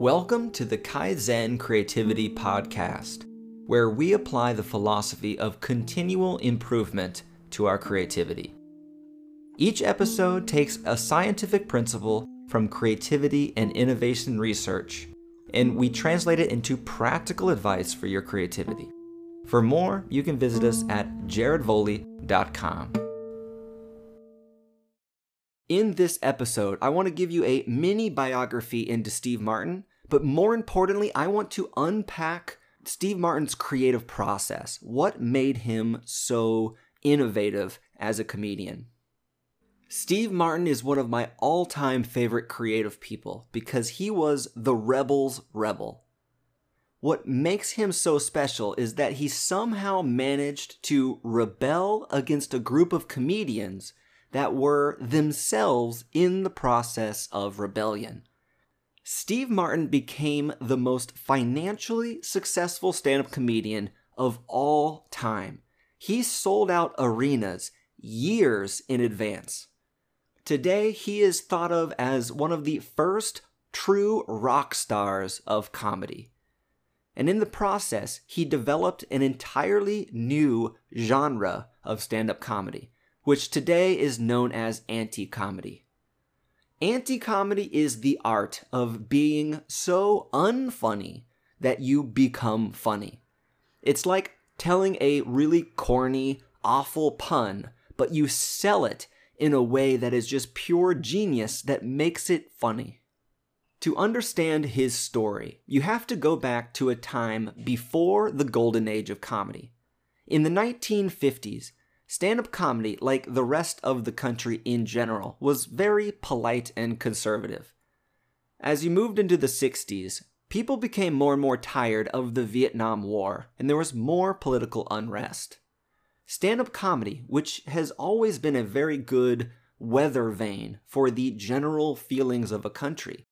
Welcome to the Kaizen Creativity Podcast, where we apply the philosophy of continual improvement to our creativity. Each episode takes a scientific principle from creativity and innovation research, and we translate it into practical advice for your creativity. For more, you can visit us at jaredvoley.com. In this episode, I want to give you a mini biography into Steve Martin, but more importantly, I want to unpack Steve Martin's creative process. What made him so innovative as a comedian? Steve Martin is one of my all time favorite creative people because he was the rebel's rebel. What makes him so special is that he somehow managed to rebel against a group of comedians that were themselves in the process of rebellion. Steve Martin became the most financially successful stand up comedian of all time. He sold out arenas years in advance. Today, he is thought of as one of the first true rock stars of comedy. And in the process, he developed an entirely new genre of stand up comedy which today is known as anti comedy. Anti comedy is the art of being so unfunny that you become funny. It's like telling a really corny, awful pun, but you sell it in a way that is just pure genius that makes it funny. To understand his story, you have to go back to a time before the golden age of comedy. In the 1950s, stand up comedy, like the rest of the country in general, was very polite and conservative. As you moved into the 60s, people became more and more tired of the Vietnam War, and there was more political unrest. Stand up comedy, which has always been a very good weather vane for the general feelings of a country,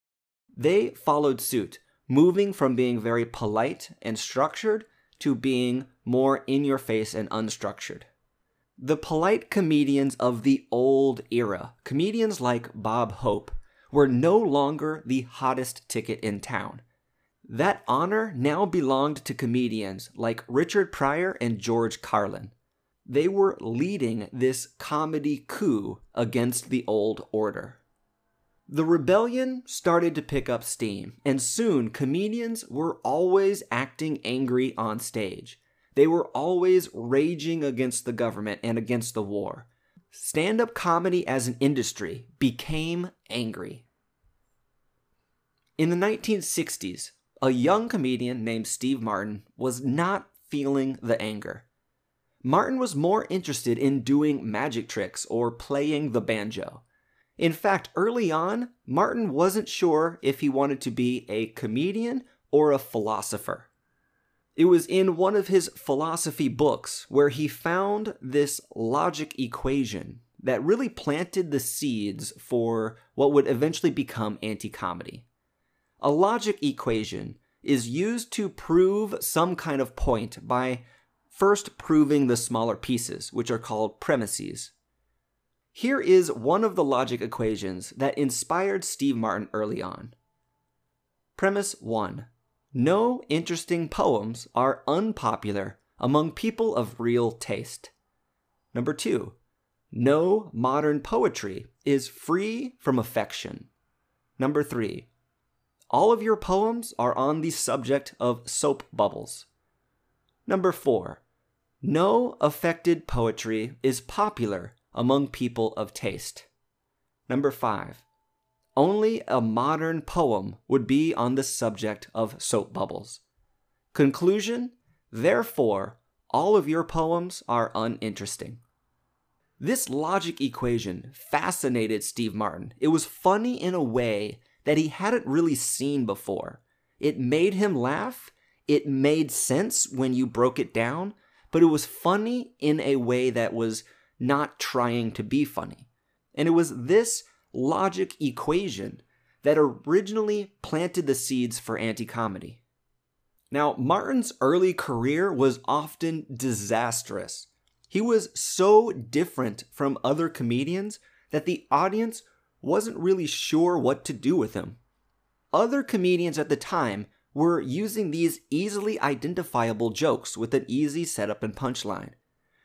they followed suit, moving from being very polite and structured to being more in your face and unstructured. The polite comedians of the old era, comedians like Bob Hope, were no longer the hottest ticket in town. That honor now belonged to comedians like Richard Pryor and George Carlin. They were leading this comedy coup against the old order. The rebellion started to pick up steam, and soon comedians were always acting angry on stage. They were always raging against the government and against the war. Stand up comedy as an industry became angry. In the 1960s, a young comedian named Steve Martin was not feeling the anger. Martin was more interested in doing magic tricks or playing the banjo. In fact, early on, Martin wasn't sure if he wanted to be a comedian or a philosopher. It was in one of his philosophy books where he found this logic equation that really planted the seeds for what would eventually become anti comedy. A logic equation is used to prove some kind of point by first proving the smaller pieces, which are called premises. Here is one of the logic equations that inspired Steve Martin early on. Premise 1 no interesting poems are unpopular among people of real taste. Number two, no modern poetry is free from affection. Number three, all of your poems are on the subject of soap bubbles. Number four, no affected poetry is popular among people of taste. Number five, only a modern poem would be on the subject of soap bubbles. Conclusion Therefore, all of your poems are uninteresting. This logic equation fascinated Steve Martin. It was funny in a way that he hadn't really seen before. It made him laugh, it made sense when you broke it down, but it was funny in a way that was not trying to be funny. And it was this logic equation that originally planted the seeds for anti comedy. Now, Martin's early career was often disastrous. He was so different from other comedians that the audience wasn't really sure what to do with him. Other comedians at the time were using these easily identifiable jokes with an easy setup and punchline.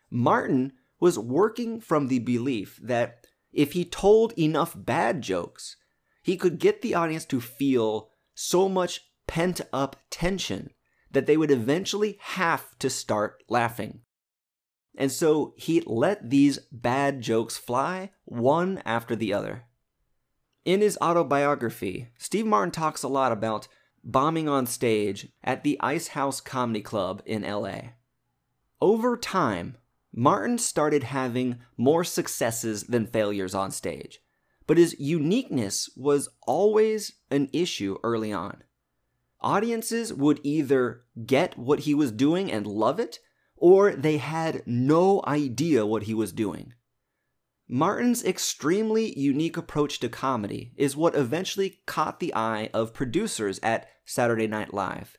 Martin was working from the belief that if he told enough bad jokes, he could get the audience to feel so much pent up tension that they would eventually have to start laughing. And so he let these bad jokes fly one after the other. In his autobiography, Steve Martin talks a lot about bombing on stage at the Ice House Comedy Club in LA. Over time, Martin started having more successes than failures on stage, but his uniqueness was always an issue early on. Audiences would either get what he was doing and love it, or they had no idea what he was doing. Martin's extremely unique approach to comedy is what eventually caught the eye of producers at Saturday Night Live,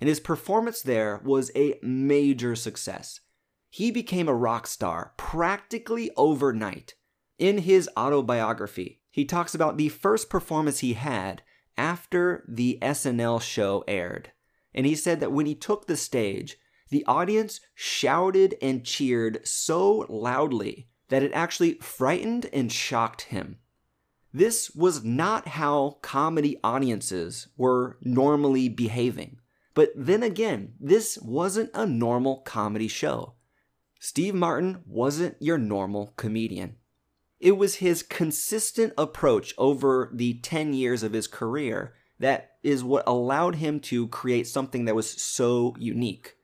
and his performance there was a major success. He became a rock star practically overnight. In his autobiography, he talks about the first performance he had after the SNL show aired. And he said that when he took the stage, the audience shouted and cheered so loudly that it actually frightened and shocked him. This was not how comedy audiences were normally behaving. But then again, this wasn't a normal comedy show. Steve Martin wasn't your normal comedian. It was his consistent approach over the 10 years of his career that is what allowed him to create something that was so unique.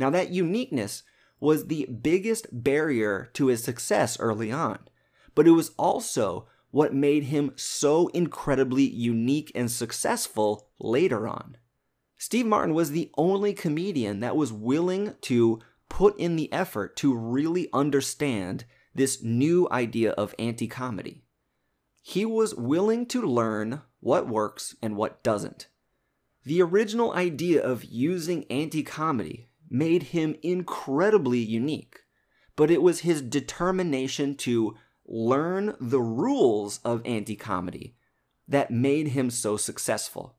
Now, that uniqueness was the biggest barrier to his success early on, but it was also what made him so incredibly unique and successful later on. Steve Martin was the only comedian that was willing to put in the effort to really understand this new idea of anti comedy. He was willing to learn what works and what doesn't. The original idea of using anti comedy made him incredibly unique, but it was his determination to learn the rules of anti comedy that made him so successful.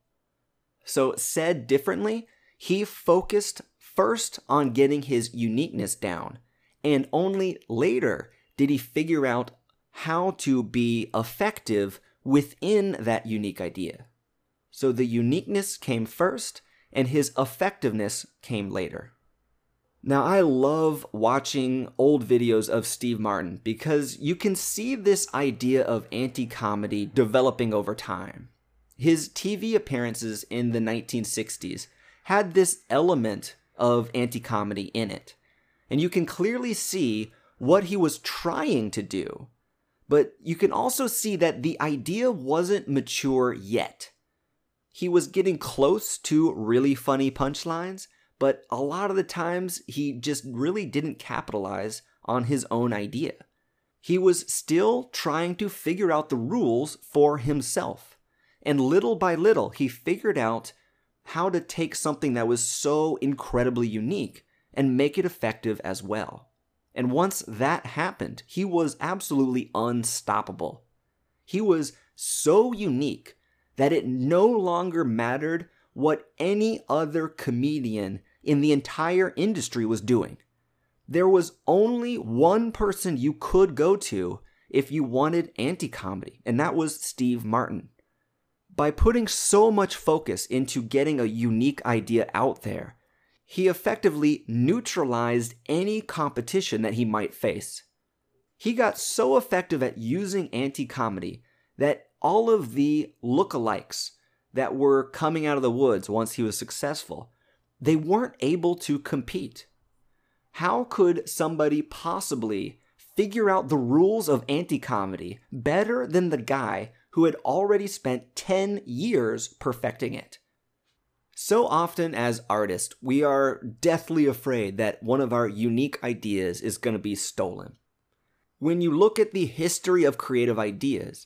So, said differently, he focused first on getting his uniqueness down, and only later did he figure out how to be effective within that unique idea. So, the uniqueness came first, and his effectiveness came later. Now, I love watching old videos of Steve Martin because you can see this idea of anti comedy developing over time. His TV appearances in the 1960s had this element of anti comedy in it. And you can clearly see what he was trying to do. But you can also see that the idea wasn't mature yet. He was getting close to really funny punchlines, but a lot of the times he just really didn't capitalize on his own idea. He was still trying to figure out the rules for himself. And little by little, he figured out how to take something that was so incredibly unique and make it effective as well. And once that happened, he was absolutely unstoppable. He was so unique that it no longer mattered what any other comedian in the entire industry was doing. There was only one person you could go to if you wanted anti comedy, and that was Steve Martin. By putting so much focus into getting a unique idea out there, he effectively neutralized any competition that he might face. He got so effective at using anti comedy that all of the lookalikes that were coming out of the woods once he was successful they weren't able to compete. How could somebody possibly figure out the rules of anti comedy better than the guy who had already spent 10 years perfecting it? So often, as artists, we are deathly afraid that one of our unique ideas is going to be stolen. When you look at the history of creative ideas,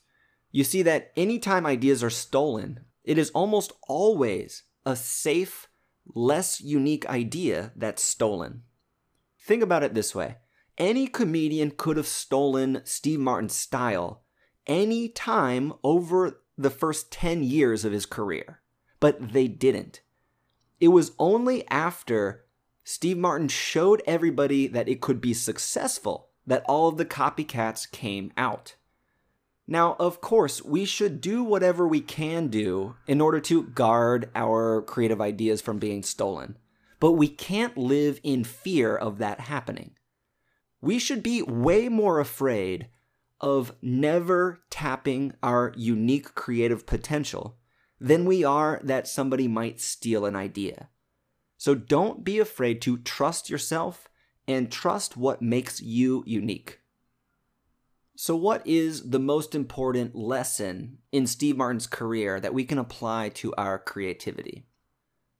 you see that anytime ideas are stolen, it is almost always a safe less unique idea that's stolen. Think about it this way any comedian could have stolen Steve Martin's style any time over the first 10 years of his career, but they didn't. It was only after Steve Martin showed everybody that it could be successful that all of the copycats came out. Now, of course, we should do whatever we can do in order to guard our creative ideas from being stolen, but we can't live in fear of that happening. We should be way more afraid of never tapping our unique creative potential than we are that somebody might steal an idea. So don't be afraid to trust yourself and trust what makes you unique. So, what is the most important lesson in Steve Martin's career that we can apply to our creativity?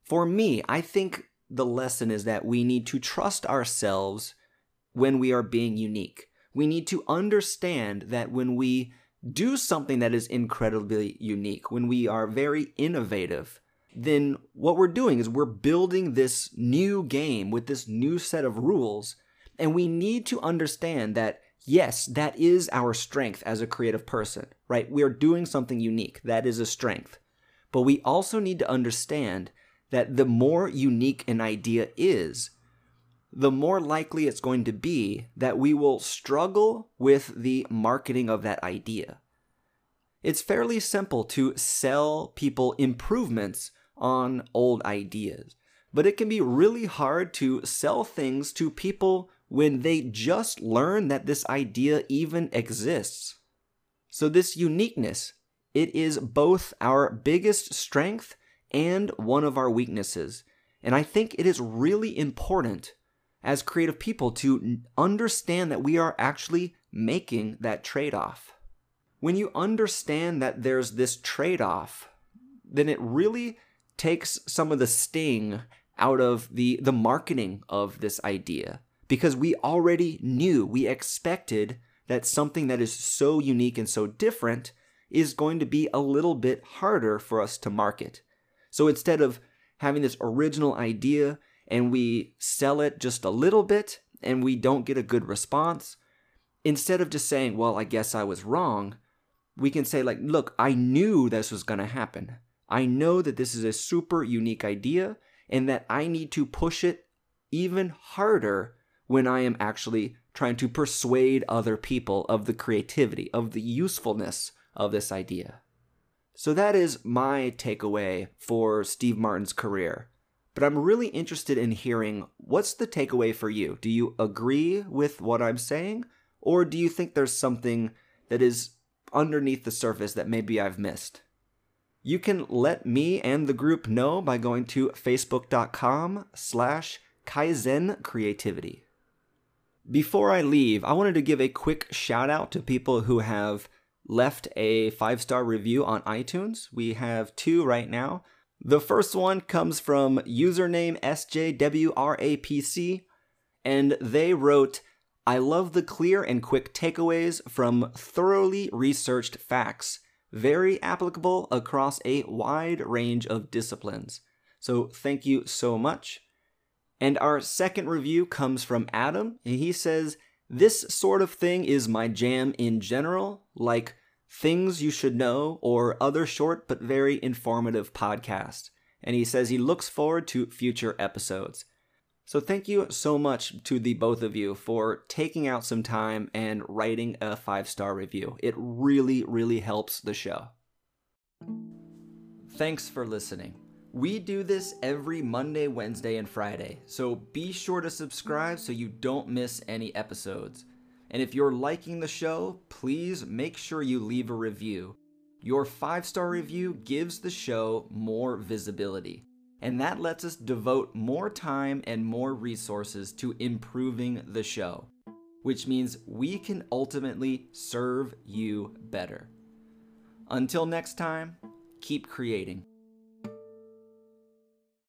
For me, I think the lesson is that we need to trust ourselves when we are being unique. We need to understand that when we do something that is incredibly unique, when we are very innovative, then what we're doing is we're building this new game with this new set of rules. And we need to understand that, yes, that is our strength as a creative person, right? We are doing something unique. That is a strength. But we also need to understand that the more unique an idea is, the more likely it's going to be that we will struggle with the marketing of that idea. It's fairly simple to sell people improvements on old ideas, but it can be really hard to sell things to people when they just learn that this idea even exists. So, this uniqueness, it is both our biggest strength and one of our weaknesses. And I think it is really important as creative people to understand that we are actually making that trade off. When you understand that there's this trade off, then it really takes some of the sting out of the, the marketing of this idea because we already knew, we expected that something that is so unique and so different is going to be a little bit harder for us to market. So instead of having this original idea and we sell it just a little bit and we don't get a good response, instead of just saying, well, I guess I was wrong, we can say, like, look, I knew this was going to happen. I know that this is a super unique idea and that I need to push it even harder when I am actually trying to persuade other people of the creativity, of the usefulness of this idea. So that is my takeaway for Steve Martin's career. But I'm really interested in hearing what's the takeaway for you? Do you agree with what I'm saying? Or do you think there's something that is underneath the surface that maybe I've missed? You can let me and the group know by going to facebook.com slash kaizen creativity. Before I leave, I wanted to give a quick shout out to people who have left a five star review on iTunes. We have two right now. The first one comes from username SJWRAPC, and they wrote, I love the clear and quick takeaways from thoroughly researched facts, very applicable across a wide range of disciplines. So thank you so much. And our second review comes from Adam, and he says, This sort of thing is my jam in general, like Things You Should Know, or other short but very informative podcasts. And he says he looks forward to future episodes. So thank you so much to the both of you for taking out some time and writing a five star review. It really, really helps the show. Thanks for listening. We do this every Monday, Wednesday, and Friday, so be sure to subscribe so you don't miss any episodes. And if you're liking the show, please make sure you leave a review. Your five star review gives the show more visibility, and that lets us devote more time and more resources to improving the show, which means we can ultimately serve you better. Until next time, keep creating.